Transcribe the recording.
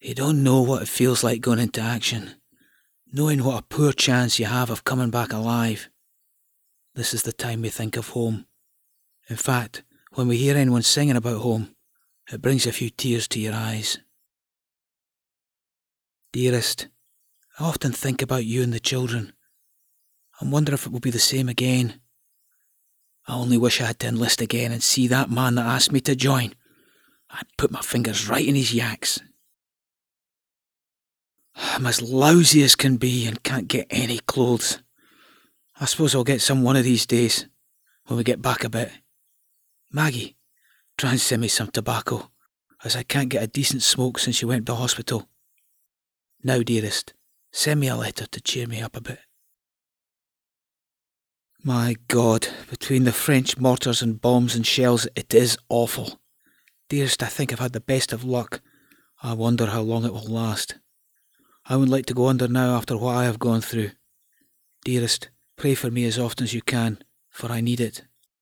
You don't know what it feels like going into action, knowing what a poor chance you have of coming back alive. This is the time we think of home. In fact, when we hear anyone singing about home, it brings a few tears to your eyes. Dearest, I often think about you and the children and wonder if it will be the same again. I only wish I had to enlist again and see that man that asked me to join. I'd put my fingers right in his yaks. I'm as lousy as can be and can't get any clothes. I suppose I'll get some one of these days when we get back a bit. Maggie, try and send me some tobacco, as I can't get a decent smoke since you went to hospital. Now, dearest, send me a letter to cheer me up a bit. My God, between the French mortars and bombs and shells, it is awful. Dearest, I think I've had the best of luck. I wonder how long it will last. I wouldn't like to go under now after what I have gone through. Dearest, pray for me as often as you can, for I need it.